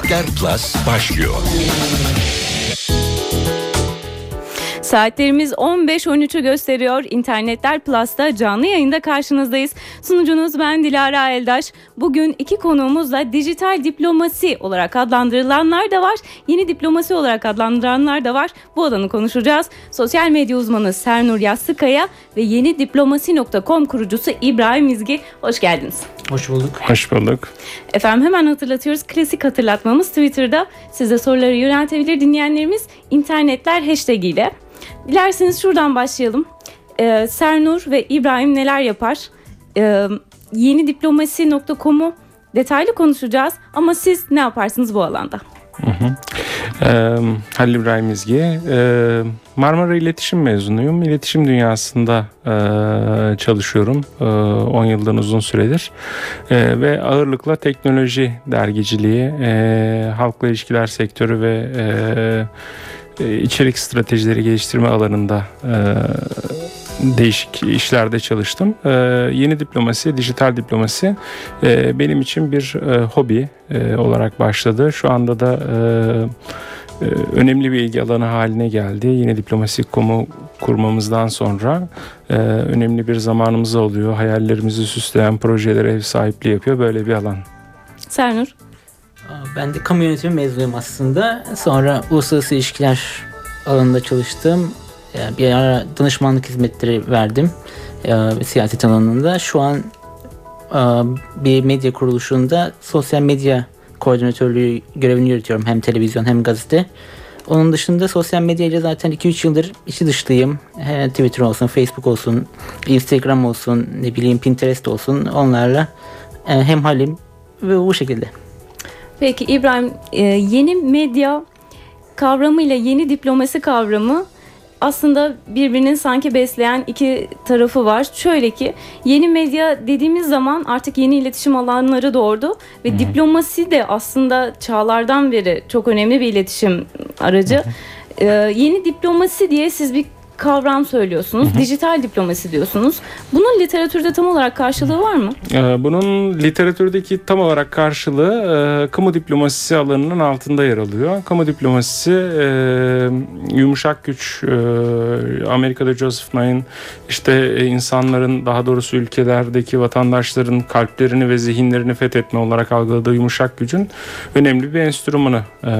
İnternetler Plus başlıyor. Saatlerimiz 15-13'ü gösteriyor. İnternetler Plus'ta canlı yayında karşınızdayız. Sunucunuz ben Dilara Eldaş. Bugün iki konuğumuzla dijital diplomasi olarak adlandırılanlar da var. Yeni diplomasi olarak adlandıranlar da var. Bu alanı konuşacağız. Sosyal medya uzmanı Sernur Yassıkaya ve yeni diplomasi.com kurucusu İbrahim İzgi. Hoş geldiniz. Hoş bulduk. Hoş bulduk. Efendim hemen hatırlatıyoruz. Klasik hatırlatmamız Twitter'da size soruları yöneltebilir dinleyenlerimiz internetler hashtag ile. Dilerseniz şuradan başlayalım. Ee, Sernur ve İbrahim neler yapar? Ee, yeni diplomasi.com'u detaylı konuşacağız ama siz ne yaparsınız bu alanda? Hı hı. Ee, Halil İbrahim İzgi. Ee, Marmara İletişim mezunuyum. İletişim dünyasında e, çalışıyorum. E, 10 yıldan uzun süredir. E, ve ağırlıkla teknoloji dergiciliği, e, halkla ilişkiler sektörü ve e, içerik stratejileri geliştirme alanında e, değişik işlerde çalıştım. E, yeni diplomasi, dijital diplomasi e, benim için bir e, hobi e, olarak başladı. Şu anda da e, e, önemli bir ilgi alanı haline geldi. Yeni diplomasi komu kurmamızdan sonra e, önemli bir zamanımız oluyor. Hayallerimizi süsleyen projelere ev sahipliği yapıyor böyle bir alan. Sernur? Ben de kamu yönetimi mezunuyum aslında. Sonra uluslararası ilişkiler alanında çalıştım. Bir ara danışmanlık hizmetleri verdim siyaset alanında. Şu an bir medya kuruluşunda sosyal medya koordinatörlüğü görevini yürütüyorum hem televizyon hem gazete. Onun dışında sosyal medyayla zaten 2-3 yıldır içi dışlıyım. Twitter olsun, Facebook olsun, Instagram olsun, ne bileyim Pinterest olsun onlarla hem halim ve bu şekilde. Peki İbrahim yeni medya kavramı ile yeni diplomasi kavramı aslında birbirinin sanki besleyen iki tarafı var. Şöyle ki yeni medya dediğimiz zaman artık yeni iletişim alanları doğurdu ve Hı-hı. diplomasi de aslında çağlardan beri çok önemli bir iletişim aracı. Ee, yeni diplomasi diye siz bir kavram söylüyorsunuz. Hı hı. Dijital diplomasi diyorsunuz. Bunun literatürde tam olarak karşılığı var mı? Ee, bunun literatürdeki tam olarak karşılığı e, kamu diplomasisi alanının altında yer alıyor. Kamu diplomasisi e, yumuşak güç e, Amerika'da Joseph Nye'ın işte e, insanların daha doğrusu ülkelerdeki vatandaşların kalplerini ve zihinlerini fethetme olarak algıladığı yumuşak gücün önemli bir enstrümanı e,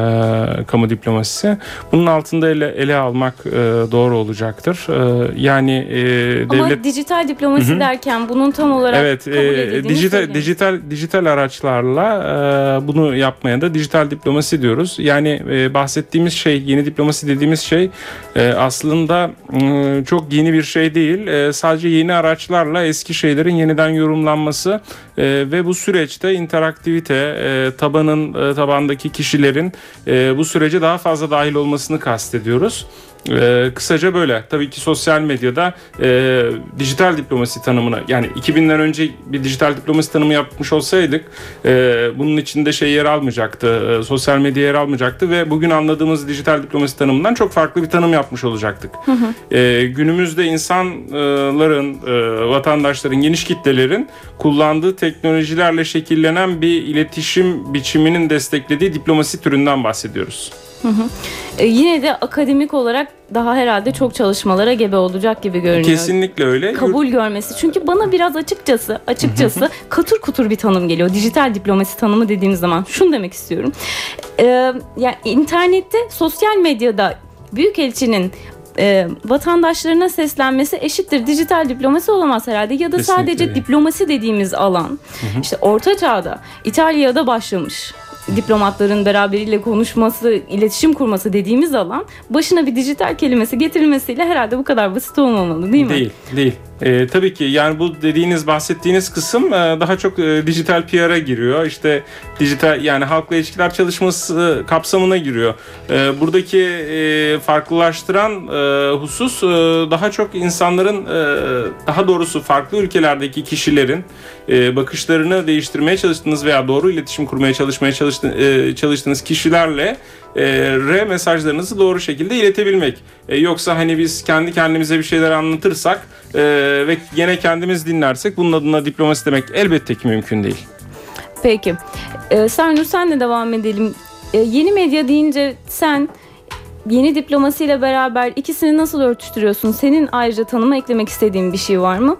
kamu diplomasisi. Bunun altında ele, ele almak e, doğru olacak olacaktır. Ee, yani e, devlet... Ama dijital diplomasi Hı-hı. derken bunun tam olarak evet, e, dijital dijital dijital araçlarla e, bunu yapmaya da dijital diplomasi diyoruz. Yani e, bahsettiğimiz şey, yeni diplomasi dediğimiz şey e, aslında e, çok yeni bir şey değil. E, sadece yeni araçlarla eski şeylerin yeniden yorumlanması e, ve bu süreçte interaktivite, e, tabanın e, tabandaki kişilerin e, bu sürece daha fazla dahil olmasını kastediyoruz. Ee, kısaca böyle. Tabii ki sosyal medyada e, dijital diplomasi tanımına yani 2000'den önce bir dijital diplomasi tanımı yapmış olsaydık e, bunun içinde şey yer almayacaktı. E, sosyal medya yer almayacaktı ve bugün anladığımız dijital diplomasi tanımından çok farklı bir tanım yapmış olacaktık. Hı hı. E, günümüzde insanların, e, vatandaşların, geniş kitlelerin kullandığı teknolojilerle şekillenen bir iletişim biçiminin desteklediği diplomasi türünden bahsediyoruz. Hı hı. E, yine de akademik olarak daha herhalde çok çalışmalara gebe olacak gibi görünüyor. Kesinlikle öyle. Kabul görmesi. Çünkü bana biraz açıkçası açıkçası katır kutur bir tanım geliyor. Dijital diplomasi tanımı dediğimiz zaman. Şunu demek istiyorum. Ee, yani internette, sosyal medyada Büyükelçinin e, vatandaşlarına seslenmesi eşittir dijital diplomasi olamaz herhalde ya da Kesinlikle. sadece diplomasi dediğimiz alan hı hı. işte orta çağda İtalya'da başlamış diplomatların beraberiyle konuşması, iletişim kurması dediğimiz alan başına bir dijital kelimesi getirilmesiyle herhalde bu kadar basit olmamalı değil mi? Değil, değil. E, tabii ki yani bu dediğiniz bahsettiğiniz kısım e, daha çok e, dijital PR'a giriyor. İşte dijital yani halkla ilişkiler çalışması kapsamına giriyor. E, buradaki e, farklılaştıran e, husus e, daha çok insanların e, daha doğrusu farklı ülkelerdeki kişilerin e, bakışlarını değiştirmeye çalıştığınız veya doğru iletişim kurmaya çalışmaya çalıştığınız, e, çalıştığınız kişilerle e, re mesajlarınızı doğru şekilde iletebilmek. E, yoksa hani biz kendi kendimize bir şeyler anlatırsak e, ve yine kendimiz dinlersek bunun adına diplomasi demek elbette ki mümkün değil. Peki. Ee, Sernur senle devam edelim. e, yeni medya deyince sen yeni diplomasiyle beraber ikisini nasıl örtüştürüyorsun? Senin ayrıca tanıma eklemek istediğin bir şey var mı?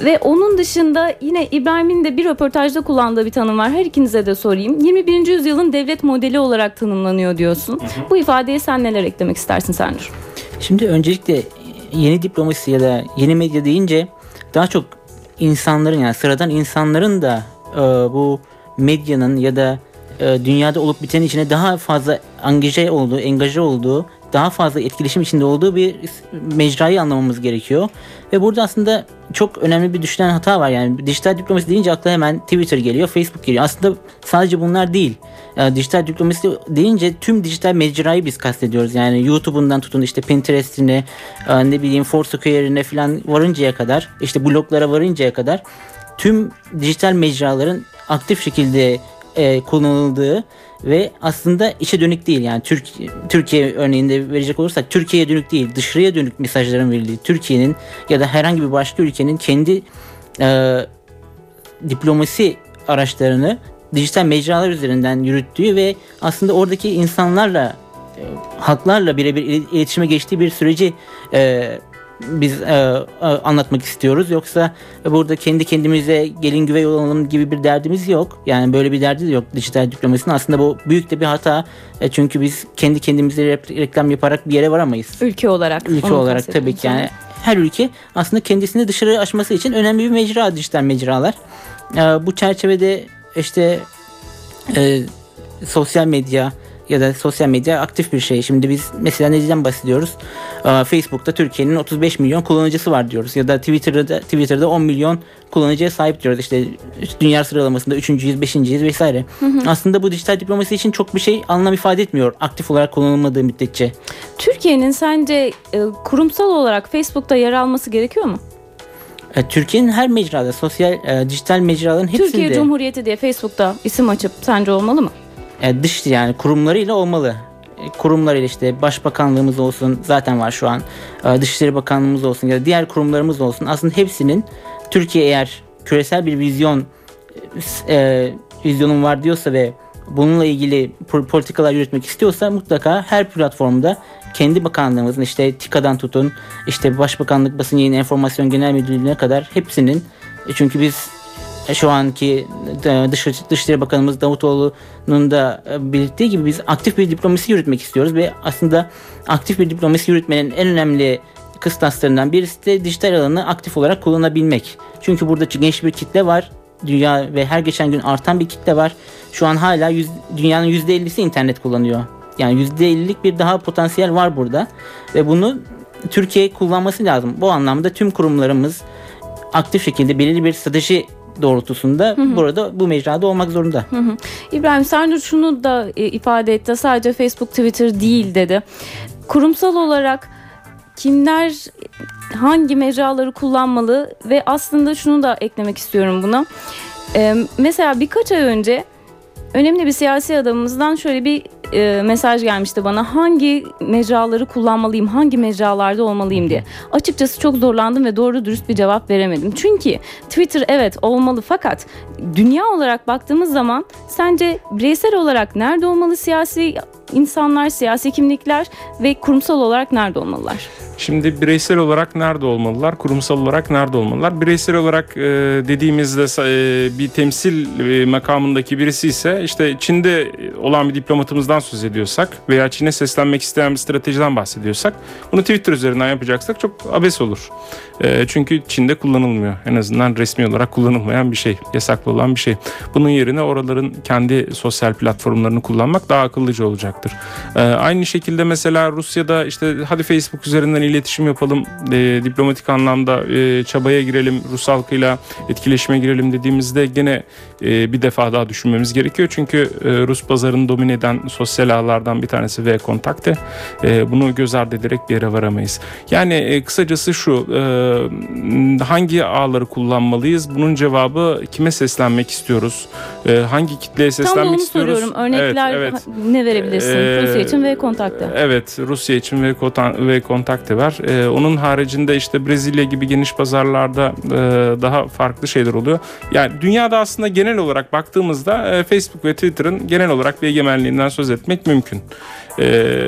Ve onun dışında yine İbrahim'in de bir röportajda kullandığı bir tanım var. Her ikinize de sorayım. 21. yüzyılın devlet modeli olarak tanımlanıyor diyorsun. Bu ifadeye sen neler eklemek istersin Sernur? Şimdi öncelikle yeni diplomasi ya da yeni medya deyince daha çok insanların yani sıradan insanların da e, bu medyanın ya da e, dünyada olup bitenin içine daha fazla angaje olduğu, engaje olduğu, daha fazla etkileşim içinde olduğu bir mecrayı anlamamız gerekiyor. Ve burada aslında çok önemli bir düşünen hata var. Yani dijital diplomasi deyince akla hemen Twitter geliyor, Facebook geliyor. Aslında sadece bunlar değil. Yani dijital diplomasi deyince tüm dijital mecrayı biz kastediyoruz. Yani YouTube'undan tutun işte Pinterest'ine, e, ne bileyim Foursquare'ine falan varıncaya kadar, işte bloglara varıncaya kadar tüm dijital mecraların aktif şekilde e, kullanıldığı ve aslında içe dönük değil yani Türkiye, Türkiye örneğinde verecek olursak Türkiye'ye dönük değil dışarıya dönük mesajların verildiği Türkiye'nin ya da herhangi bir başka ülkenin kendi e, diplomasi araçlarını dijital mecralar üzerinden yürüttüğü ve aslında oradaki insanlarla e, halklarla birebir iletişime geçtiği bir süreci e, biz e, e, anlatmak istiyoruz. Yoksa burada kendi kendimize gelin güvey olalım gibi bir derdimiz yok. Yani böyle bir derdi de yok dijital diplomasinin. Aslında bu büyük de bir hata. E, çünkü biz kendi kendimize reklam yaparak bir yere varamayız. Ülke olarak. Ülke olarak tabii ki yani her ülke aslında kendisini dışarı açması için önemli bir mecra dijital mecralar. E, bu çerçevede işte e, sosyal medya, ya da sosyal medya aktif bir şey. Şimdi biz mesela neden bahsediyoruz? Facebook'ta Türkiye'nin 35 milyon kullanıcısı var diyoruz. Ya da Twitter'da Twitter'da 10 milyon kullanıcıya sahip diyoruz. İşte dünya sıralamasında 3.yüz, 5.yiz vesaire. Hı hı. Aslında bu dijital diplomasi için çok bir şey anlam ifade etmiyor. Aktif olarak kullanılmadığı müddetçe. Türkiye'nin sence e, kurumsal olarak Facebook'ta yer alması gerekiyor mu? E, Türkiye'nin her mecrada, sosyal, e, dijital mecraların hepsinde... Türkiye Cumhuriyeti diye Facebook'ta isim açıp sence olmalı mı? E, dış yani kurumlarıyla olmalı. E, kurumlarıyla işte başbakanlığımız olsun zaten var şu an. E, Dışişleri Bakanlığımız olsun ya da diğer kurumlarımız olsun. Aslında hepsinin Türkiye eğer küresel bir vizyon e, vizyonun var diyorsa ve bununla ilgili politikalar yürütmek istiyorsa mutlaka her platformda kendi bakanlığımızın işte TİKA'dan tutun işte Başbakanlık Basın Yayın Enformasyon Genel Müdürlüğü'ne kadar hepsinin e, çünkü biz şu anki e, Dış, Dışişleri Bakanımız Davutoğlu'nun da e, belirttiği gibi biz aktif bir diplomasi yürütmek istiyoruz ve aslında aktif bir diplomasi yürütmenin en önemli kıstaslarından birisi de dijital alanı aktif olarak kullanabilmek. Çünkü burada genç bir kitle var. Dünya ve her geçen gün artan bir kitle var. Şu an hala yüz, dünyanın %50'si internet kullanıyor. Yani %50'lik bir daha potansiyel var burada. Ve bunu Türkiye kullanması lazım. Bu anlamda tüm kurumlarımız aktif şekilde belirli bir strateji doğrultusunda hı hı. burada bu mecrada olmak zorunda. Hı hı. İbrahim Sernur şunu da e, ifade etti. Sadece Facebook, Twitter değil dedi. Kurumsal olarak kimler hangi mecraları kullanmalı ve aslında şunu da eklemek istiyorum buna. Ee, mesela birkaç ay önce önemli bir siyasi adamımızdan şöyle bir e, mesaj gelmişti bana. Hangi mecraları kullanmalıyım, hangi mecralarda olmalıyım diye. Açıkçası çok zorlandım ve doğru dürüst bir cevap veremedim. Çünkü Twitter evet olmalı fakat dünya olarak baktığımız zaman sence bireysel olarak nerede olmalı siyasi insanlar, siyasi kimlikler ve kurumsal olarak nerede olmalılar? Şimdi bireysel olarak nerede olmalılar, kurumsal olarak nerede olmalılar? Bireysel olarak e, dediğimizde e, bir temsil e, makamındaki birisi ise işte Çin'de olan bir diplomatımızdan söz ediyorsak veya Çin'e seslenmek isteyen bir stratejiden bahsediyorsak bunu Twitter üzerinden yapacaksak çok abes olur. E, çünkü Çin'de kullanılmıyor. En azından resmi olarak kullanılmayan bir şey, yasaklı olan bir şey. Bunun yerine oraların kendi sosyal platformlarını kullanmak daha akıllıca olacaktır. E, aynı şekilde mesela Rusya'da işte hadi Facebook üzerinden iletişim yapalım, e, diplomatik anlamda e, çabaya girelim, Rus halkıyla etkileşime girelim dediğimizde gene e, bir defa daha düşünmemiz gerekiyor. Çünkü e, Rus pazarını domine eden sosyal ağlardan bir tanesi V kontakte. E, bunu göz ardı ederek bir yere varamayız. Yani e, kısacası şu, e, hangi ağları kullanmalıyız? Bunun cevabı kime seslenmek istiyoruz? E, hangi kitleye seslenmek Tam da onu istiyoruz? soruyorum. Örnekler evet, evet. ne verebilirsiniz? Ee, Rusya için ve kontakta. Evet Rusya için ve, ve kontakte var. Ee, onun haricinde işte Brezilya gibi geniş pazarlarda e, daha farklı şeyler oluyor. Yani dünyada aslında genel olarak baktığımızda e, Facebook ve Twitter'ın genel olarak bir egemenliğinden söz etmek mümkün. Ee,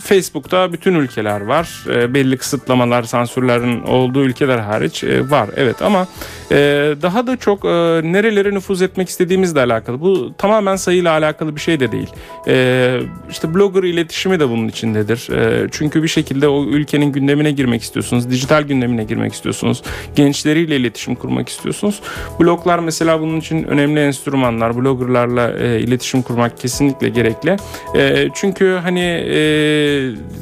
Facebook'ta bütün ülkeler var. Ee, belli kısıtlamalar, sansürlerin olduğu ülkeler hariç e, var. Evet ama e, daha da çok e, nerelere nüfuz etmek istediğimizle alakalı. Bu tamamen sayıyla alakalı bir şey de değil. E, işte blogger iletişimi de bunun içindedir. E, çünkü bir şekilde o ülkenin gündemine girmek istiyorsunuz. Dijital gündemine girmek istiyorsunuz. Gençleriyle iletişim kurmak istiyorsunuz. Bloglar mesela bunun için önemli enstrümanlar. Bloggerlarla e, iletişim kurmak kesinlikle gerekli. E, çünkü hani e,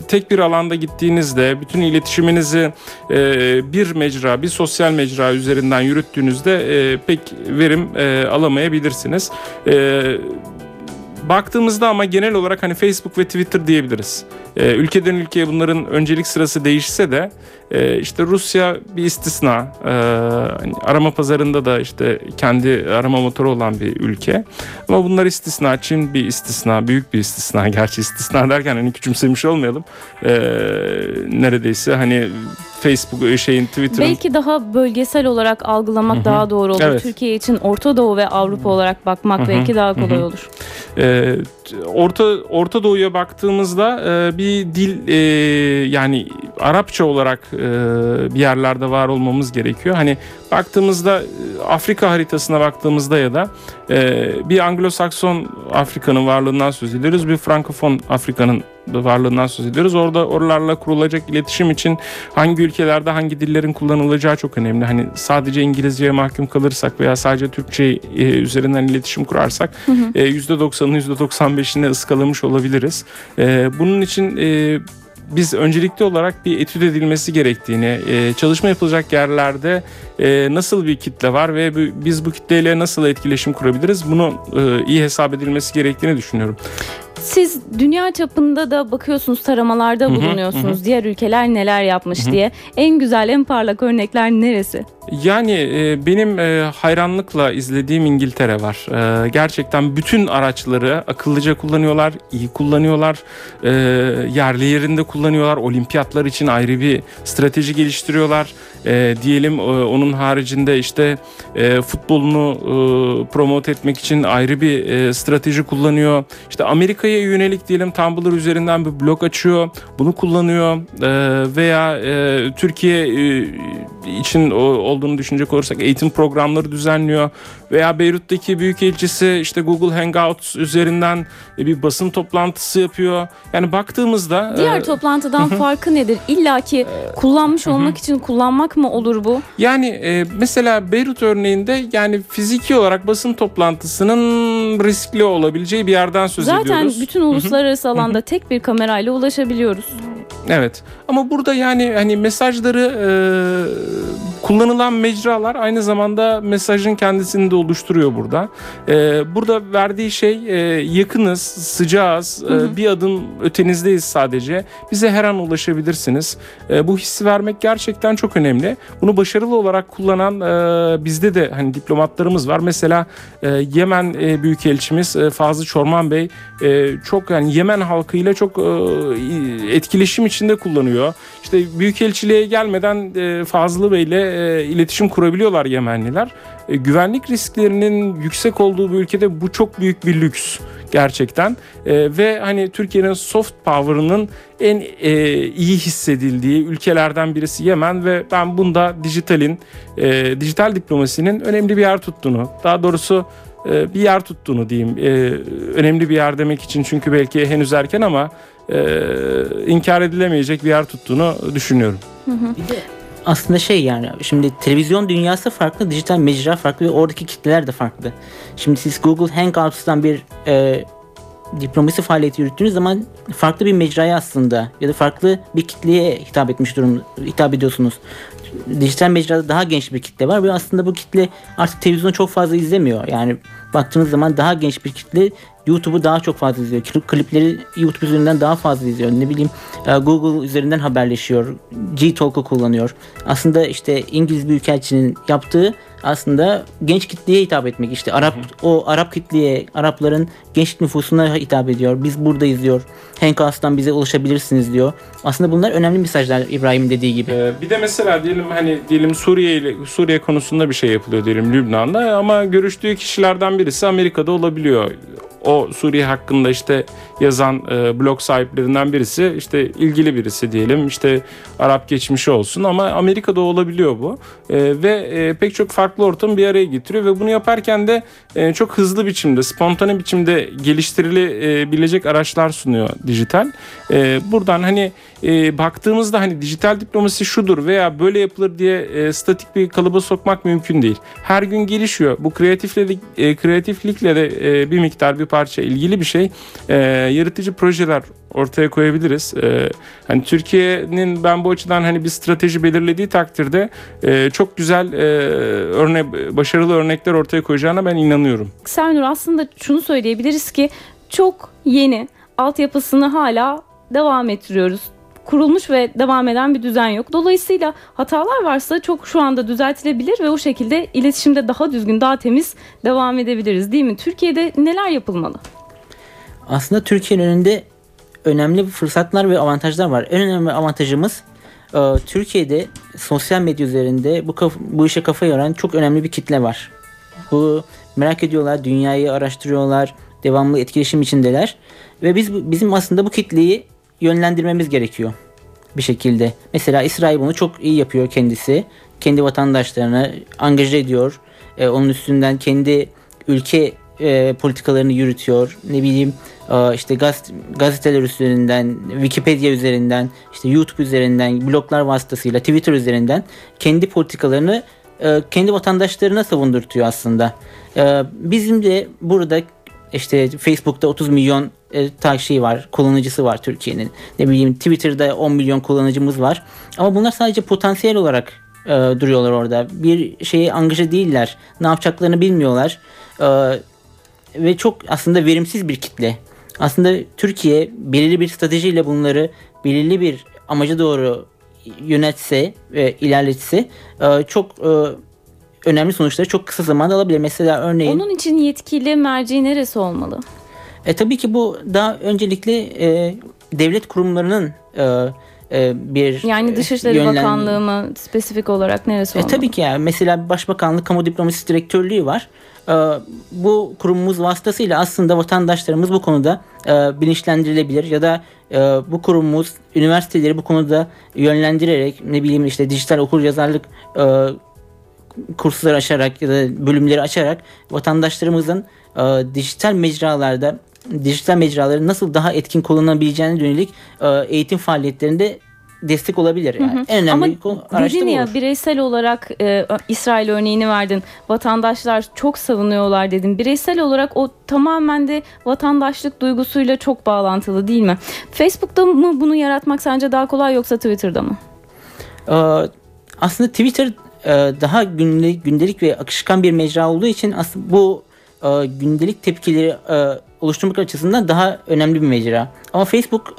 tek bir alanda gittiğinizde bütün iletişiminizi e, bir mecra, bir sosyal mecra üzerinden yürüttüğünüzde e, pek verim e, alamayabilirsiniz. E, baktığımızda ama genel olarak hani Facebook ve Twitter diyebiliriz. E, ülkeden ülkeye bunların öncelik sırası değişse de e, işte Rusya bir istisna. E, arama pazarında da işte kendi arama motoru olan bir ülke. Ama bunlar istisna. Çin bir istisna, büyük bir istisna. Gerçi istisna derken hani küçümsemiş olmayalım. E, neredeyse hani Facebook şeyin Twitter'ın Belki daha bölgesel olarak algılamak Hı-hı. daha doğru olur. Evet. Türkiye için Orta Doğu ve Avrupa olarak bakmak Hı-hı. belki daha kolay Hı-hı. olur. Ee, Orta Orta Doğu'ya baktığımızda e, bir dil e, yani Arapça olarak e, bir yerlerde var olmamız gerekiyor. Hani baktığımızda e, Afrika haritasına baktığımızda ya da e, bir Anglo-Sakson Afrika'nın varlığından söz ediyoruz. Bir Frankofon Afrika'nın varlığından söz ediyoruz. Orada oralarla kurulacak iletişim için hangi ülkelerde hangi dillerin kullanılacağı çok önemli. Hani sadece İngilizceye mahkum kalırsak veya sadece Türkçe e, üzerinden iletişim kurarsak e, %90'ını %95'ini ıskalamış olabiliriz. E, bunun için e, biz öncelikli olarak bir etüt edilmesi gerektiğini, e, çalışma yapılacak yerlerde e, nasıl bir kitle var ve biz bu kitleyle nasıl etkileşim kurabiliriz bunu e, iyi hesap edilmesi gerektiğini düşünüyorum. Siz dünya çapında da bakıyorsunuz taramalarda bulunuyorsunuz. Diğer ülkeler neler yapmış diye. En güzel, en parlak örnekler neresi? Yani e, benim e, hayranlıkla izlediğim İngiltere var. E, gerçekten bütün araçları akıllıca kullanıyorlar, iyi kullanıyorlar, e, yerli yerinde kullanıyorlar. Olimpiyatlar için ayrı bir strateji geliştiriyorlar. E, diyelim e, onun haricinde işte e, futbolunu e, promote etmek için ayrı bir e, strateji kullanıyor. İşte Amerika'ya yönelik diyelim Tumblr üzerinden bir blog açıyor, bunu kullanıyor E, veya e, Türkiye e, için olduğunu düşünecek olursak eğitim programları düzenliyor veya Beyrut'taki büyükelçisi işte Google Hangouts üzerinden e, bir basın toplantısı yapıyor. Yani baktığımızda Diğer e, toplantıdan farkı nedir? İlla ki kullanmış olmak için kullanmak mı olur bu? Yani e, mesela Beyrut örneğinde yani fiziki olarak basın toplantısının riskli olabileceği bir yerden söz Zaten ediyoruz. bütün uluslararası alanda tek bir kamerayla ulaşabiliyoruz. Evet. Ama burada yani hani mesajları e, kullanılan mecralar aynı zamanda mesajın kendisini de oluşturuyor burada. E, burada verdiği şey e, yakınız, sıcağız, e, bir adım ötenizdeyiz sadece. Bize her an ulaşabilirsiniz. E, bu hissi vermek gerçekten çok önemli. Bunu başarılı olarak kullanan e, bizde de hani diplomatlarımız var. Mesela e, Yemen e, Büyükelçimiz e, Fazıl Çorman Bey e, çok yani Yemen halkıyla çok e, etkileşim içinde kullanıyor. İşte Büyükelçiliğe gelmeden e, Fazlı Bey'le e, iletişim kurabiliyorlar Yemenliler. E, güvenlik risklerinin yüksek olduğu bir ülkede bu çok büyük bir lüks gerçekten E, ve hani Türkiye'nin soft power'ının en iyi hissedildiği ülkelerden birisi Yemen ve ben bunda dijitalin dijital diplomasinin önemli bir yer tuttuğunu daha doğrusu bir yer tuttuğunu diyeyim E, önemli bir yer demek için çünkü belki henüz erken ama e, inkar edilemeyecek bir yer tuttuğunu düşünüyorum. Bir de aslında şey yani şimdi televizyon dünyası farklı, dijital mecra farklı ve oradaki kitleler de farklı. Şimdi siz Google Hangouts'tan bir e, diplomasi faaliyeti yürüttüğünüz zaman farklı bir mecraya aslında ya da farklı bir kitleye hitap etmiş durum hitap ediyorsunuz. Dijital mecrada daha genç bir kitle var ve aslında bu kitle artık televizyonu çok fazla izlemiyor. Yani baktığınız zaman daha genç bir kitle YouTube'u daha çok fazla izliyor. Klip- Klipleri YouTube üzerinden daha fazla izliyor. Ne bileyim e, Google üzerinden haberleşiyor. G-Talk'u kullanıyor. Aslında işte İngiliz Büyükelçinin yaptığı aslında genç kitleye hitap etmek işte Arap o Arap kitleye Arapların genç nüfusuna hitap ediyor. Biz buradayız diyor. Henkas'tan bize ulaşabilirsiniz diyor. Aslında bunlar önemli mesajlar İbrahim'in dediği gibi. Ee, bir de mesela diyelim hani diyelim Suriye ile Suriye konusunda bir şey yapılıyor diyelim Lübnan'da ama görüştüğü kişilerden birisi Amerika'da olabiliyor. O Suriye hakkında işte yazan e, blog sahiplerinden birisi işte ilgili birisi diyelim işte Arap geçmişi olsun ama Amerika'da olabiliyor bu E, ve e, pek çok farklı ortamı bir araya getiriyor ve bunu yaparken de e, çok hızlı biçimde spontane biçimde geliştirilebilecek araçlar sunuyor dijital. E, buradan hani e, baktığımızda hani dijital diplomasi şudur veya böyle yapılır diye e, statik bir kalıba sokmak mümkün değil. Her gün gelişiyor. Bu kreatifle e, kreatiflikle de e, bir miktar bir parça ilgili bir şey. E, yaratıcı projeler ortaya koyabiliriz. E, hani Türkiye'nin ben bu açıdan hani bir strateji belirlediği takdirde e, çok güzel e, örne başarılı örnekler ortaya koyacağına ben inanıyorum. Sernur aslında şunu söyleyebiliriz ki çok yeni altyapısını hala devam ettiriyoruz kurulmuş ve devam eden bir düzen yok. Dolayısıyla hatalar varsa çok şu anda düzeltilebilir ve o şekilde iletişimde daha düzgün, daha temiz devam edebiliriz değil mi? Türkiye'de neler yapılmalı? Aslında Türkiye'nin önünde önemli fırsatlar ve avantajlar var. En önemli avantajımız e, Türkiye'de sosyal medya üzerinde bu bu işe kafa yoran çok önemli bir kitle var. Bu merak ediyorlar, dünyayı araştırıyorlar, devamlı etkileşim içindeler ve biz bizim aslında bu kitleyi yönlendirmemiz gerekiyor bir şekilde. Mesela İsrail bunu çok iyi yapıyor kendisi. Kendi vatandaşlarını angaje ediyor. E, onun üstünden kendi ülke e, politikalarını yürütüyor. Ne bileyim e, işte gaz, gazeteler üzerinden, Wikipedia üzerinden, işte YouTube üzerinden, bloglar vasıtasıyla, Twitter üzerinden kendi politikalarını e, kendi vatandaşlarına savundurtuyor aslında. E, bizim de burada işte Facebook'ta 30 milyon e, şey var, kullanıcısı var Türkiye'nin. Ne bileyim Twitter'da 10 milyon kullanıcımız var. Ama bunlar sadece potansiyel olarak e, duruyorlar orada. Bir şeye angaja değiller. Ne yapacaklarını bilmiyorlar. E, ve çok aslında verimsiz bir kitle. Aslında Türkiye belirli bir stratejiyle bunları belirli bir amaca doğru yönetse ve ilerletse e, çok e, önemli sonuçları çok kısa zamanda alabilir. Mesela örneğin... Onun için yetkili merci neresi olmalı? E, tabii ki bu daha öncelikle e, devlet kurumlarının e, e, bir yani Dışişleri yönlen... Bakanlığı mı spesifik olarak neresi olmalı? E, tabii ki yani mesela Başbakanlık Kamu Diplomasi Direktörlüğü var. E, bu kurumumuz vasıtasıyla aslında vatandaşlarımız bu konuda e, bilinçlendirilebilir ya da e, bu kurumumuz üniversiteleri bu konuda yönlendirerek ne bileyim işte dijital okur yazarlık e, kursları açarak ya da bölümleri açarak vatandaşlarımızın e, dijital mecralarda dijital mecraları nasıl daha etkin kullanabileceğine yönelik e, eğitim faaliyetlerinde destek olabilir. Yani. Hı hı. En önemli Ama dedin ya olur. bireysel olarak e, İsrail örneğini verdin. Vatandaşlar çok savunuyorlar dedin. Bireysel olarak o tamamen de vatandaşlık duygusuyla çok bağlantılı değil mi? Facebook'ta mı bunu yaratmak sence daha kolay yoksa Twitter'da mı? Ee, aslında Twitter e, daha gündelik, gündelik ve akışkan bir mecra olduğu için aslında bu e, gündelik tepkileri e, oluşturmak açısından daha önemli bir mecra. Ama Facebook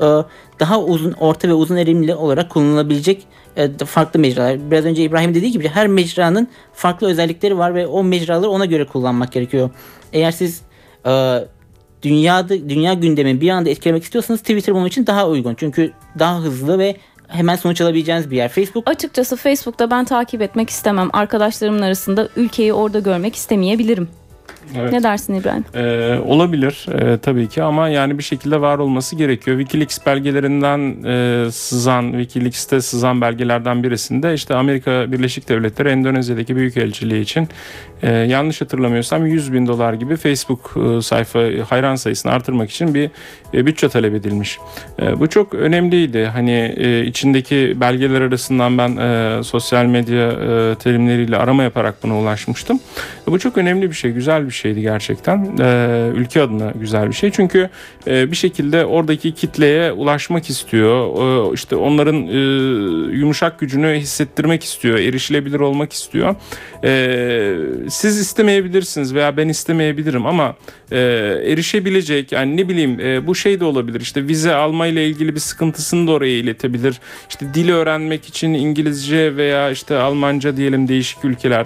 daha uzun, orta ve uzun erimli olarak kullanılabilecek farklı mecralar. Biraz önce İbrahim dediği gibi her mecranın farklı özellikleri var ve o mecraları ona göre kullanmak gerekiyor. Eğer siz e, dünyada dünya gündemi bir anda etkilemek istiyorsanız Twitter bunun için daha uygun. Çünkü daha hızlı ve hemen sonuç alabileceğiniz bir yer. Facebook Açıkçası Facebook'ta ben takip etmek istemem. Arkadaşlarımın arasında ülkeyi orada görmek istemeyebilirim. Evet. Ne dersin İbrahim? Ee, olabilir e, tabii ki ama yani bir şekilde var olması gerekiyor. Wikileaks belgelerinden e, sızan, Wikileaks'te sızan belgelerden birisinde işte Amerika Birleşik Devletleri Endonezya'daki Büyükelçiliği için e, yanlış hatırlamıyorsam 100 bin dolar gibi Facebook e, sayfa hayran sayısını artırmak için bir e, bütçe talep edilmiş. E, bu çok önemliydi. Hani e, içindeki belgeler arasından ben e, sosyal medya e, terimleriyle arama yaparak buna ulaşmıştım. E, bu çok önemli bir şey, güzel bir şeydi gerçekten. E, ülke adına güzel bir şey. Çünkü e, bir şekilde oradaki kitleye ulaşmak istiyor. E, işte onların e, yumuşak gücünü hissettirmek istiyor. Erişilebilir olmak istiyor. E, siz istemeyebilirsiniz veya ben istemeyebilirim ama e, erişebilecek yani ne bileyim e, bu şey de olabilir. İşte vize alma ile ilgili bir sıkıntısını da oraya iletebilir. İşte dili öğrenmek için İngilizce veya işte Almanca diyelim değişik ülkeler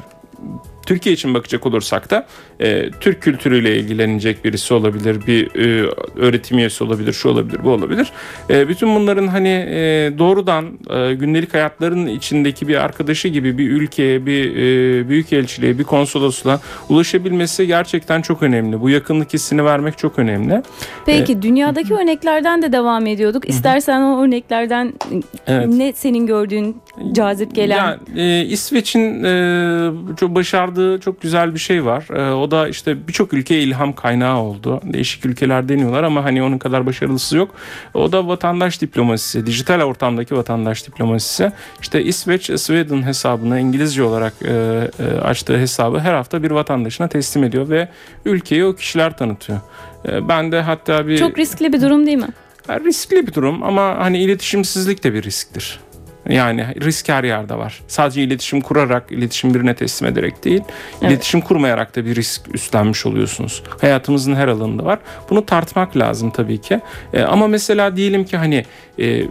Türkiye için bakacak olursak da e, Türk kültürüyle ilgilenecek birisi olabilir, bir e, öğretim üyesi olabilir, şu olabilir, bu olabilir. E, bütün bunların hani e, doğrudan e, gündelik hayatların içindeki bir arkadaşı gibi bir ülkeye, bir e, büyük elçiliğe, bir konsolosluğa ulaşabilmesi gerçekten çok önemli. Bu yakınlık hissini vermek çok önemli. Peki dünyadaki örneklerden de devam ediyorduk. İstersen o örneklerden Evet. ne senin gördüğün cazip gelen Ya, e, İsveç'in e, çok başardığı çok güzel bir şey var. E, o da işte birçok ülkeye ilham kaynağı oldu. Değişik ülkeler deniyorlar ama hani onun kadar başarılısı yok. O da vatandaş diplomasisi, dijital ortamdaki vatandaş diplomasisi. İşte İsveç Sweden hesabına İngilizce olarak e, e, açtığı hesabı her hafta bir vatandaşına teslim ediyor ve ülkeyi o kişiler tanıtıyor. E, ben de hatta bir çok riskli bir durum değil mi? riskli bir durum ama hani iletişimsizlik de bir risktir. Yani risk her yerde var. Sadece iletişim kurarak, iletişim birine teslim ederek değil, Evet. iletişim kurmayarak da bir risk üstlenmiş oluyorsunuz. Hayatımızın her alanında var. Bunu tartmak lazım tabii ki. E, ama mesela diyelim ki hani e,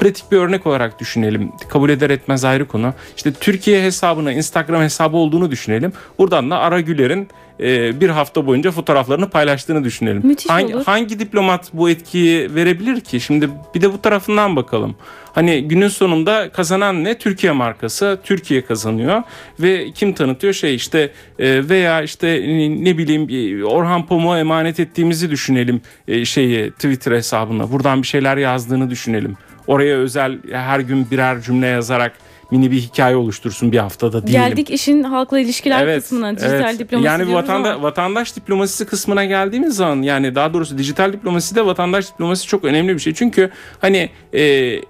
pratik bir örnek olarak düşünelim. Kabul eder etmez ayrı konu. İşte Türkiye hesabına Instagram hesabı olduğunu düşünelim. Buradan da Ara Güler'in e, bir hafta boyunca fotoğraflarını paylaştığını düşünelim. Müthiş hangi, olur. hangi diplomat bu etkiyi verebilir ki? Şimdi bir de bu tarafından bakalım. Hani günün sonunda kazanan ne? Türkiye markası. Türkiye kazanıyor ve kim tanıtıyor? Şey işte e, veya işte ne bileyim Orhan Pamuk'a emanet ettiğimizi düşünelim e, şeyi Twitter hesabına. Buradan bir şeyler yazdığını düşünelim. Oraya özel her gün birer cümle yazarak mini bir hikaye oluştursun bir haftada diyelim. Geldik işin halkla ilişkiler kısmına, dijital evet. diplomasi Yani vatanda, ama vatandaş diplomasisi kısmına geldiğimiz zaman yani daha doğrusu dijital diplomasi de vatandaş diplomasi çok önemli bir şey. Çünkü hani e, e,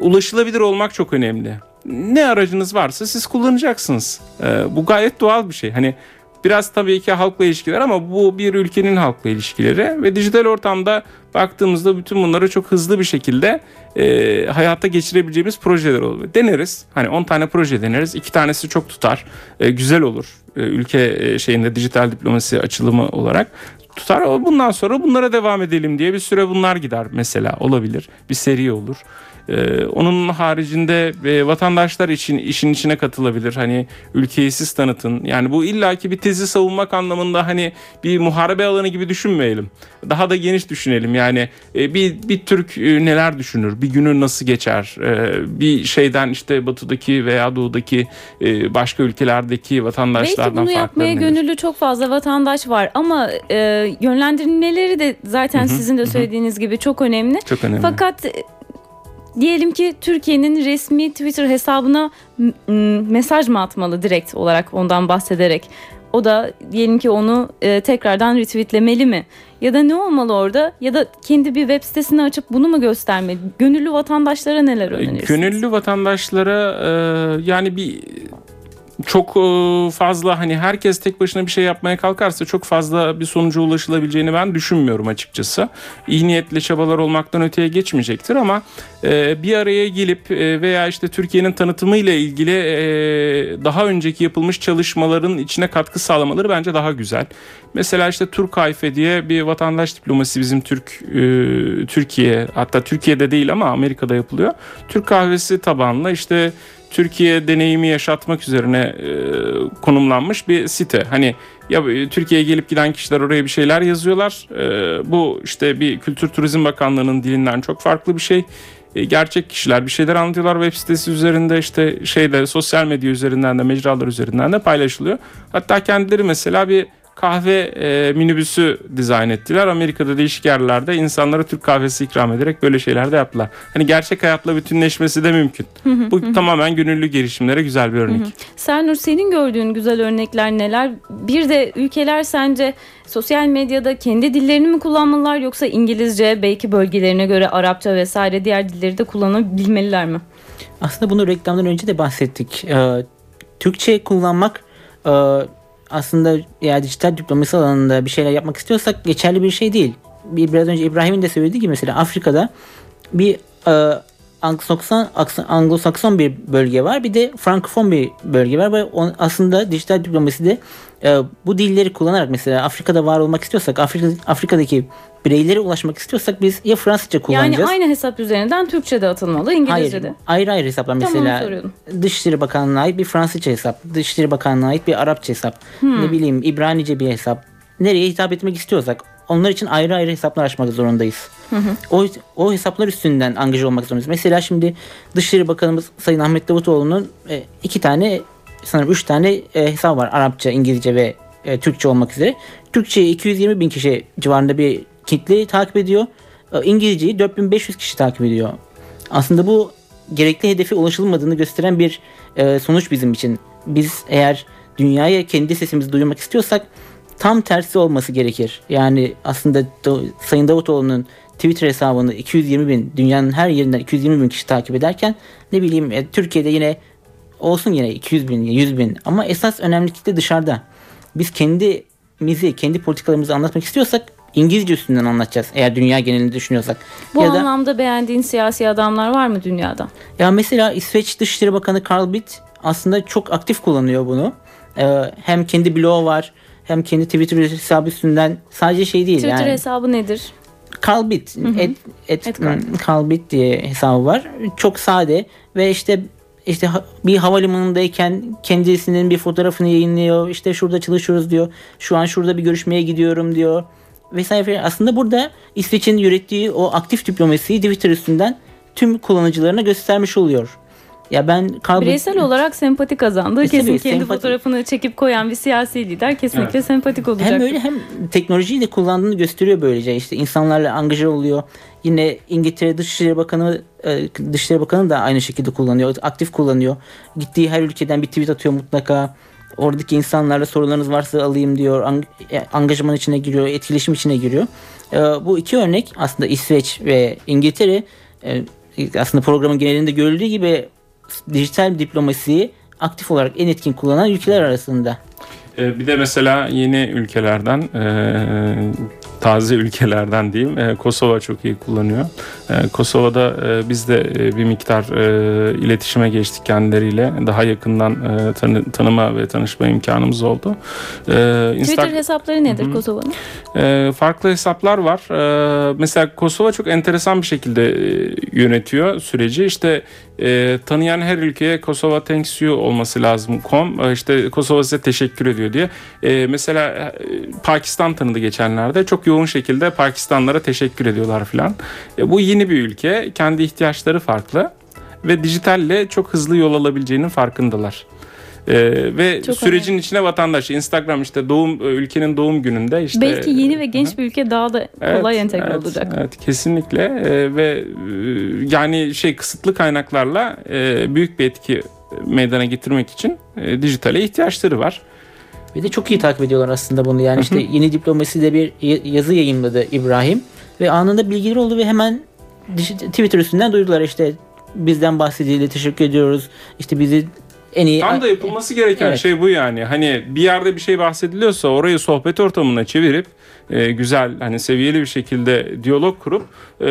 ulaşılabilir olmak çok önemli. Ne aracınız varsa siz kullanacaksınız. E, bu gayet doğal bir şey. Hani biraz tabii ki halkla ilişkiler ama bu bir ülkenin halkla ilişkileri ve dijital ortamda baktığımızda bütün bunları çok hızlı bir şekilde e, hayata geçirebileceğimiz projeler oluyor. Deneriz. Hani 10 tane proje deneriz. 2 tanesi çok tutar. E, güzel olur. E, ülke e, şeyinde dijital diplomasi açılımı olarak tutar. Bundan sonra bunlara devam edelim diye bir süre bunlar gider mesela olabilir. Bir seri olur. Ee, onun haricinde e, vatandaşlar için işin içine katılabilir. Hani ülkeyi siz tanıtın. Yani bu illaki bir tezi savunmak anlamında hani bir muharebe alanı gibi düşünmeyelim. Daha da geniş düşünelim. Yani e, bir bir Türk e, neler düşünür? Bir günü nasıl geçer? E, bir şeyden işte batıdaki veya doğudaki e, başka ülkelerdeki vatandaşlardan belki bunu yapmaya nedir? gönüllü çok fazla vatandaş var ama e, yönlendirmeleri de zaten sizin de söylediğiniz gibi çok önemli. Çok önemli. Fakat diyelim ki Türkiye'nin resmi Twitter hesabına mesaj mı atmalı direkt olarak ondan bahsederek? O da diyelim ki onu e, tekrardan retweetlemeli mi? Ya da ne olmalı orada? Ya da kendi bir web sitesini açıp bunu mu göstermeli? Gönüllü vatandaşlara neler önerirsiniz? Gönüllü vatandaşlara e, yani bir çok e, fazla hani herkes tek başına bir şey yapmaya kalkarsa çok fazla bir sonuca ulaşılabileceğini ben düşünmüyorum açıkçası. İyi niyetli çabalar olmaktan öteye geçmeyecektir ama e, bir araya gelip e, veya işte Türkiye'nin tanıtımıyla ilgili e, daha önceki yapılmış çalışmaların içine katkı sağlamaları bence daha güzel. Mesela işte Turkayfe diye bir vatandaş diplomasi bizim Türk Türkiye hatta Türkiye'de değil ama Amerika'da yapılıyor. Türk kahvesi tabanlı işte Türkiye deneyimi yaşatmak üzerine e, konumlanmış bir site. Hani ya e, Türkiye'ye gelip giden kişiler oraya bir şeyler yazıyorlar. E, bu işte bir Kültür Turizm Bakanlığı'nın dilinden çok farklı bir şey. Gerçek kişiler bir şeyler anlatıyorlar web sitesi üzerinde işte şeyde sosyal medya üzerinden de mecralar üzerinden de paylaşılıyor. Hatta kendileri mesela bir kahve e, minibüsü dizayn ettiler. Amerika'da değişik yerlerde insanlara Türk kahvesi ikram ederek böyle şeyler de yaptılar. Hani gerçek hayatla bütünleşmesi de mümkün. Bu tamamen gönüllü girişimlere güzel bir örnek. Sernur senin gördüğün güzel örnekler neler? Bir de ülkeler sence sosyal medyada kendi dillerini mi kullanmalılar yoksa İngilizce belki bölgelerine göre Arapça vesaire diğer dilleri de kullanabilmeliler mi? Aslında bunu reklamdan önce de bahsettik. Ee, Türkçe kullanmak e, aslında ya dijital diplomasi alanında bir şeyler yapmak istiyorsak geçerli bir şey değil. Bir, biraz önce İbrahim'in de söylediği gibi mesela Afrika'da bir e, Anglo-Sakson, Anglo-Sakson bir bölge var. Bir de Frankofon bir bölge var ve on, aslında dijital diplomaside e, bu dilleri kullanarak mesela Afrika'da var olmak istiyorsak, Afrika, Afrika'daki bireylere ulaşmak istiyorsak biz ya Fransızca kullanacağız. Yani aynı hesap üzerinden Türkçe de atılmalı, İngilizce de. Hayır, ayrı ayrı hesaplar. Tamam, Mesela Dışişleri Bakanlığı'na ait bir Fransızca hesap, Dışişleri Bakanlığı'na ait bir Arapça hesap, Hmm. ne bileyim İbranice bir hesap. Nereye hitap etmek istiyorsak onlar için ayrı ayrı hesaplar açmak zorundayız. O, o hesaplar üstünden angaja olmak zorundayız. Mesela şimdi Dışişleri Bakanımız Sayın Ahmet Davutoğlu'nun e, iki tane sanırım üç tane e, hesabı var. Arapça, İngilizce ve e, Türkçe olmak üzere. Türkçeyi 220 bin kişi civarında bir kitle takip ediyor. E, İngilizceyi 4500 kişi takip ediyor. Aslında bu gerekli hedefe ulaşılmadığını gösteren bir e, sonuç bizim için. Biz eğer dünyaya kendi sesimizi duyurmak istiyorsak tam tersi olması gerekir. Yani aslında Sayın Davutoğlu'nun Twitter hesabını 220 bin dünyanın her yerinden 220 bin kişi takip ederken ne bileyim e, Türkiye'de yine olsun yine 200 bin 100 bin ama esas önemli kitle dışarıda. Biz kendimizi kendi politikalarımızı anlatmak istiyorsak İngilizce üstünden anlatacağız eğer dünya genelinde düşünüyorsak. Bu ya da anlamda beğendiğin siyasi adamlar var mı dünyada? ya mesela İsveç Dışişleri Bakanı Carl Bildt aslında çok aktif kullanıyor bunu. Ee, hem kendi bloğu var hem kendi Twitter hesabı üstünden sadece şey değil Twitter yani. hesabı nedir? Carl Bildt, et, et, Et hmm, Carl Bildt diye hesabı var. Çok sade ve işte işte bir havalimanındayken kendisinin bir fotoğrafını yayınlıyor. İşte şurada çalışıyoruz diyor. Şu an şurada bir görüşmeye gidiyorum diyor. Vesaire. Aslında burada İsveç'in ürettiği o aktif diplomasiyi Twitter üstünden tüm kullanıcılarına göstermiş oluyor. Ya ben Bildt- Bireysel olarak sempati kazandı. E, Kesin tabii, kendi sempati. fotoğrafını çekip koyan bir siyasi lider kesinlikle sempatik olacak. Hem öyle hem teknolojiyi de kullandığını gösteriyor böylece. İşte insanlarla angaja oluyor. Yine İngiltere Dışişleri Bakanı e, Dışişleri Bakanı da aynı şekilde kullanıyor. Aktif kullanıyor. Gittiği her ülkeden bir tweet atıyor mutlaka. Oradaki insanlarla sorularınız varsa alayım diyor. Ang- e, angajman içine giriyor, etkileşim içine giriyor. Bu iki örnek aslında İsveç ve İngiltere aslında programın genelinde görüldüğü gibi dijital diplomasiyi aktif olarak en etkin kullanan ülkeler arasında. Ee, Bir de mesela yeni ülkelerden, e, taze ülkelerden diyeyim, e, Kosova çok iyi kullanıyor. E, Kosova'da e, biz de e, bir miktar e, iletişime geçtik kendileriyle. Daha yakından e, tanı- tanıma ve tanışma imkanımız oldu. E, Insta- Twitter hesapları nedir Kosova'nın? e, farklı hesaplar var. E, mesela Kosova çok enteresan bir şekilde e, yönetiyor süreci. İşte e, tanıyan her ülkeye Kosova thanks you olması lazım. Com e, işte Kosova size teşekkür ediyor diye. E, mesela e, Pakistan tanıdı geçenlerde. Çok yoğun şekilde Pakistanlara teşekkür ediyorlar filan. E, bu yeni bir ülke. Kendi ihtiyaçları farklı ve dijitalle çok hızlı yol alabileceğinin farkındalar. E, ve Çok sürecin içine vatandaş Instagram işte doğum e, ülkenin doğum gününde işte Belki yeni ve genç bir ülke daha da kolay Evet, entegre evet, olacak. Evet kesinlikle Ee, ve e, yani şey kısıtlı kaynaklarla e, büyük bir etki meydana getirmek için e, dijitale ihtiyaçları var. Ve de çok iyi takip ediyorlar aslında bunu. Yani işte yeni diplomaside bir yazı yayınladı İbrahim ve anında bilgileri oldu ve hemen Twitter üstünden duyurdular işte bizden bahsedildi teşekkür ediyoruz. İşte bizi en iyi Tam da yapılması gereken Evet. şey bu yani. Hani bir yerde bir şey bahsediliyorsa orayı sohbet ortamına çevirip e, güzel hani seviyeli bir şekilde diyalog kurup e,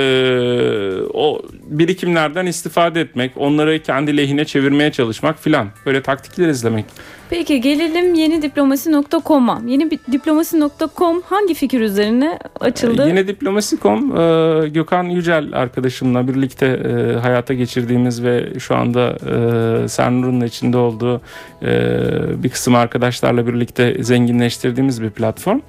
o birikimlerden istifade etmek, onları kendi lehine çevirmeye çalışmak filan. Böyle taktikler izlemek. Peki gelelim. Yeni bir- diplomasi.com hangi fikir üzerine açıldı? Yine Diplomasi.com e, Gökhan Yücel arkadaşımla birlikte e, hayata geçirdiğimiz ve şu anda e, Sernur'un içinde olduğu bir kısım arkadaşlarla birlikte zenginleştirdiğimiz bir platform.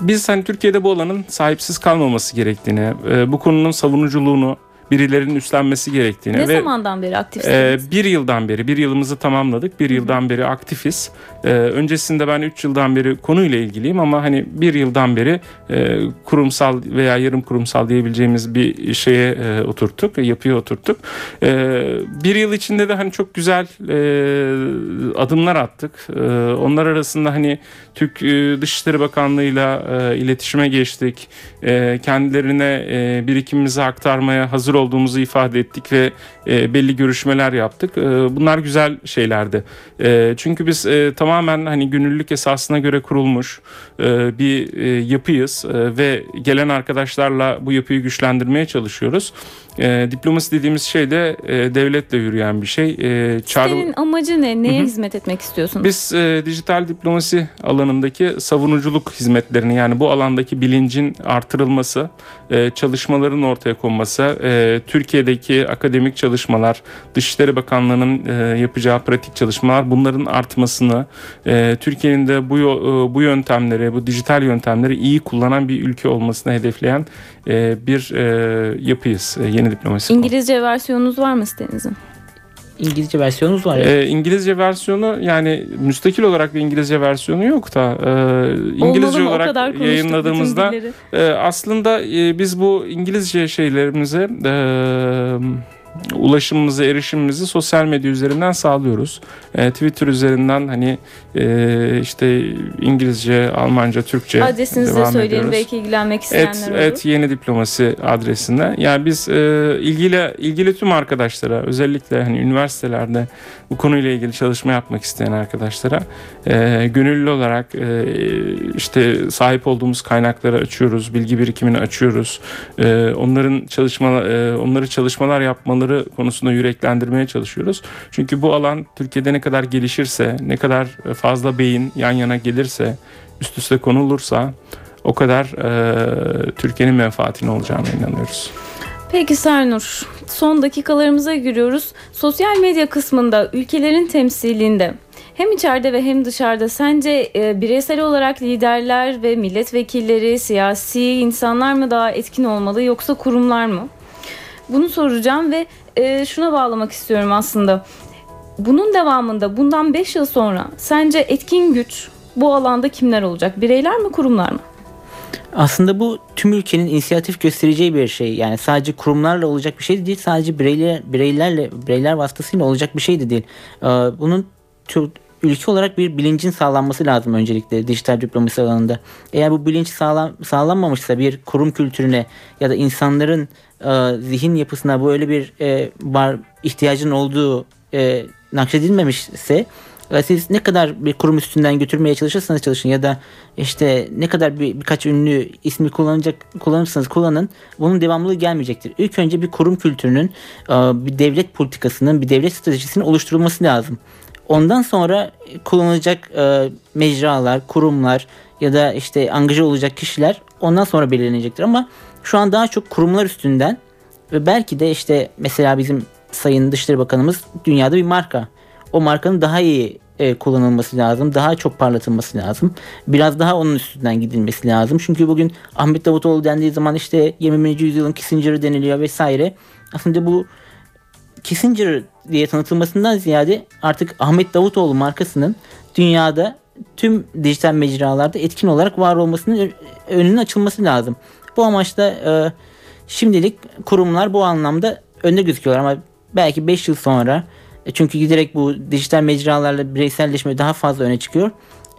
Biz hani Türkiye'de bu alanın sahipsiz kalmaması gerektiğini, bu konunun savunuculuğunu birilerinin üstlenmesi gerektiğini ne ve zamandan beri aktifsiniz? bir yıldan beri, bir yılımızı tamamladık. Bir yıldan beri aktifiz. Ee, öncesinde ben 3 yıldan beri konuyla ilgiliyim ama hani bir yıldan beri e, kurumsal veya yarım kurumsal diyebileceğimiz bir şeye e, oturttuk, yapıya oturttuk. Ee, bir yıl içinde de hani çok güzel e, adımlar attık. Ee, onlar arasında hani Türk e, Dışişleri Bakanlığı'yla e, iletişime geçtik. E, kendilerine e, birikimimizi aktarmaya hazır olduğumuzu ifade ettik ve e, belli görüşmeler yaptık. E, bunlar güzel şeylerdi. E, çünkü biz e, tamamen hani gönüllülük esasına göre kurulmuş e, bir e, yapıyız e, ve gelen arkadaşlarla bu yapıyı güçlendirmeye çalışıyoruz. E, diplomasi dediğimiz şey de e, devletle yürüyen bir şey. E, çağrı... Senin amacı ne? Neye Hı-hı. hizmet etmek istiyorsun? Biz e, dijital diplomasi alanındaki savunuculuk hizmetlerini yani bu alandaki bilincin artırılması, e, çalışmaların ortaya konması, e, Türkiye'deki akademik çalışmalar, Dışişleri Bakanlığı'nın e, yapacağı pratik çalışmalar bunların artmasını, e, Türkiye'nin de bu e, bu yöntemleri, bu dijital yöntemleri iyi kullanan bir ülke olmasını hedefleyen e, bir e, yapıyız. E, yeni diplomasi. İngilizce konu. versiyonunuz var mı sitenizin? İngilizce versiyonunuz var ya. E, İngilizce versiyonu yani müstakil olarak bir İngilizce versiyonu yok da e, İngilizce Olmalı olarak yayınladığımızda e, aslında e, biz bu İngilizce şeylerimize e, ulaşımımızı, erişimimizi sosyal medya üzerinden sağlıyoruz. E, Twitter üzerinden hani e, işte İngilizce, Almanca, Türkçe Adresinizi de söyleyin ediyoruz. belki ilgilenmek isteyenler et, olur. Et Yeni Diplomasi adresinde. Yani biz e, ilgili ilgili tüm arkadaşlara özellikle hani üniversitelerde bu konuyla ilgili çalışma yapmak isteyen arkadaşlara e, gönüllü olarak e, işte sahip olduğumuz kaynakları açıyoruz, bilgi birikimini açıyoruz. E, onların çalışma e, onları çalışmalar yapmaları konusunda yüreklendirmeye çalışıyoruz. Çünkü bu alan Türkiye'de ne kadar gelişirse, ne kadar fazla beyin yan yana gelirse, üst üste konulursa o kadar e, Türkiye'nin menfaatine olacağına inanıyoruz. Peki Sernur, son dakikalarımıza giriyoruz. Sosyal medya kısmında ülkelerin temsilliğinde hem içeride ve hem dışarıda sence e, bireysel olarak liderler ve milletvekilleri, siyasi insanlar mı daha etkin olmalı yoksa kurumlar mı? Bunu soracağım ve e, şuna bağlamak istiyorum aslında. Bunun devamında bundan 5 yıl sonra sence etkin güç bu alanda kimler olacak? Bireyler mi kurumlar mı? Aslında bu tüm ülkenin inisiyatif göstereceği bir şey. Yani sadece kurumlarla olacak bir şey de değil. Sadece bireyler, bireylerle, bireyler vasıtasıyla olacak bir şey de değil. Ee, bunun ülke olarak bir bilincin sağlanması lazım öncelikle dijital diplomasi alanında. Eğer bu bilinç sağlam, sağlanmamışsa bir kurum kültürüne ya da insanların e, zihin yapısına böyle bir e, var ihtiyacın olduğu e, nakşedilmemişse siz ne kadar bir kurum üstünden götürmeye çalışırsanız çalışın ya da işte ne kadar bir, birkaç ünlü ismi kullanacak kullanırsanız kullanın bunun devamlılığı gelmeyecektir. İlk önce bir kurum kültürünün bir devlet politikasının bir devlet stratejisinin oluşturulması lazım. Ondan sonra kullanılacak mecralar, kurumlar ya da işte angaja olacak kişiler ondan sonra belirlenecektir ama şu an daha çok kurumlar üstünden ve belki de işte mesela bizim Sayın Dışişleri Bakanımız dünyada bir marka o markanın daha iyi e, kullanılması lazım. Daha çok parlatılması lazım. Biraz daha onun üstünden gidilmesi lazım. Çünkü bugün Ahmet Davutoğlu dendiği zaman işte 20. yüzyılın Kissinger'ı deniliyor vesaire. Aslında bu Kissinger diye tanıtılmasından ziyade artık Ahmet Davutoğlu markasının dünyada tüm dijital mecralarda etkin olarak var olmasının önünün açılması lazım. Bu amaçla e, şimdilik kurumlar bu anlamda önde gözüküyorlar ama belki 5 yıl sonra e, çünkü giderek bu dijital mecralarla bireyselleşme daha fazla öne çıkıyor.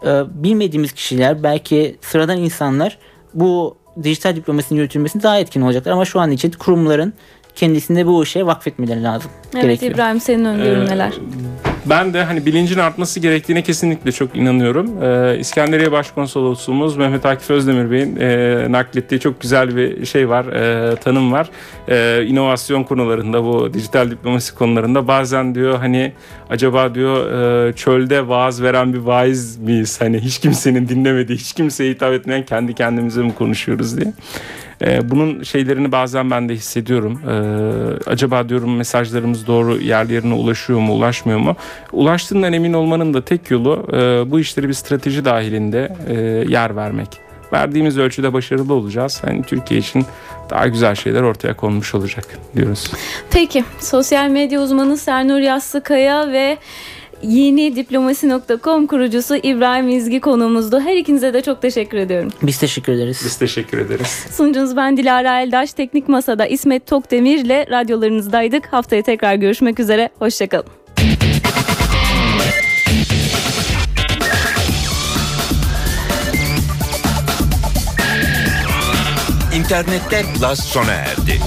E, bilmediğimiz kişiler belki sıradan insanlar bu dijital diplomasinin yürütülmesini daha etkin olacaklar ama şu an için kurumların kendisinde bu işe vakfetmeleri lazım. Evet gerekiyor. İbrahim senin öngörün ee, neler? Ben de hani bilincin artması gerektiğine kesinlikle çok inanıyorum. Ee, İskenderiye Başkonsolosluğumuz Mehmet Akif Özdemir Bey'in e, naklettiği çok güzel bir şey var, e, tanım var. E, inovasyon konularında bu dijital diplomasi konularında bazen diyor hani acaba diyor e, çölde vaaz veren bir vaiz miyiz? Hani hiç kimsenin dinlemediği, hiç kimseye hitap etmeyen kendi kendimize mi konuşuyoruz diye. E, bunun şeylerini bazen ben de hissediyorum. E, acaba diyorum mesajlarımız doğru yerlerine ulaşıyor mu, ulaşmıyor mu? Ulaştığından emin olmanın da tek yolu e, bu işleri bir strateji dahilinde e, yer vermek. Verdiğimiz ölçüde başarılı olacağız. Yani Türkiye için daha güzel şeyler ortaya konmuş olacak diyoruz. Peki, sosyal medya uzmanı Sernur Yassıkaya ve Yeni Diplomasi.com kurucusu İbrahim İzgi konuğumuzdu. Her ikinize de çok teşekkür ediyorum. Biz teşekkür ederiz. Biz teşekkür ederiz. Sunucunuz ben Dilara Eldaş. Teknik Masa'da İsmet Tokdemir ile radyolarınızdaydık. Haftaya tekrar görüşmek üzere. Hoşçakalın. İnternette Plus sona erdi.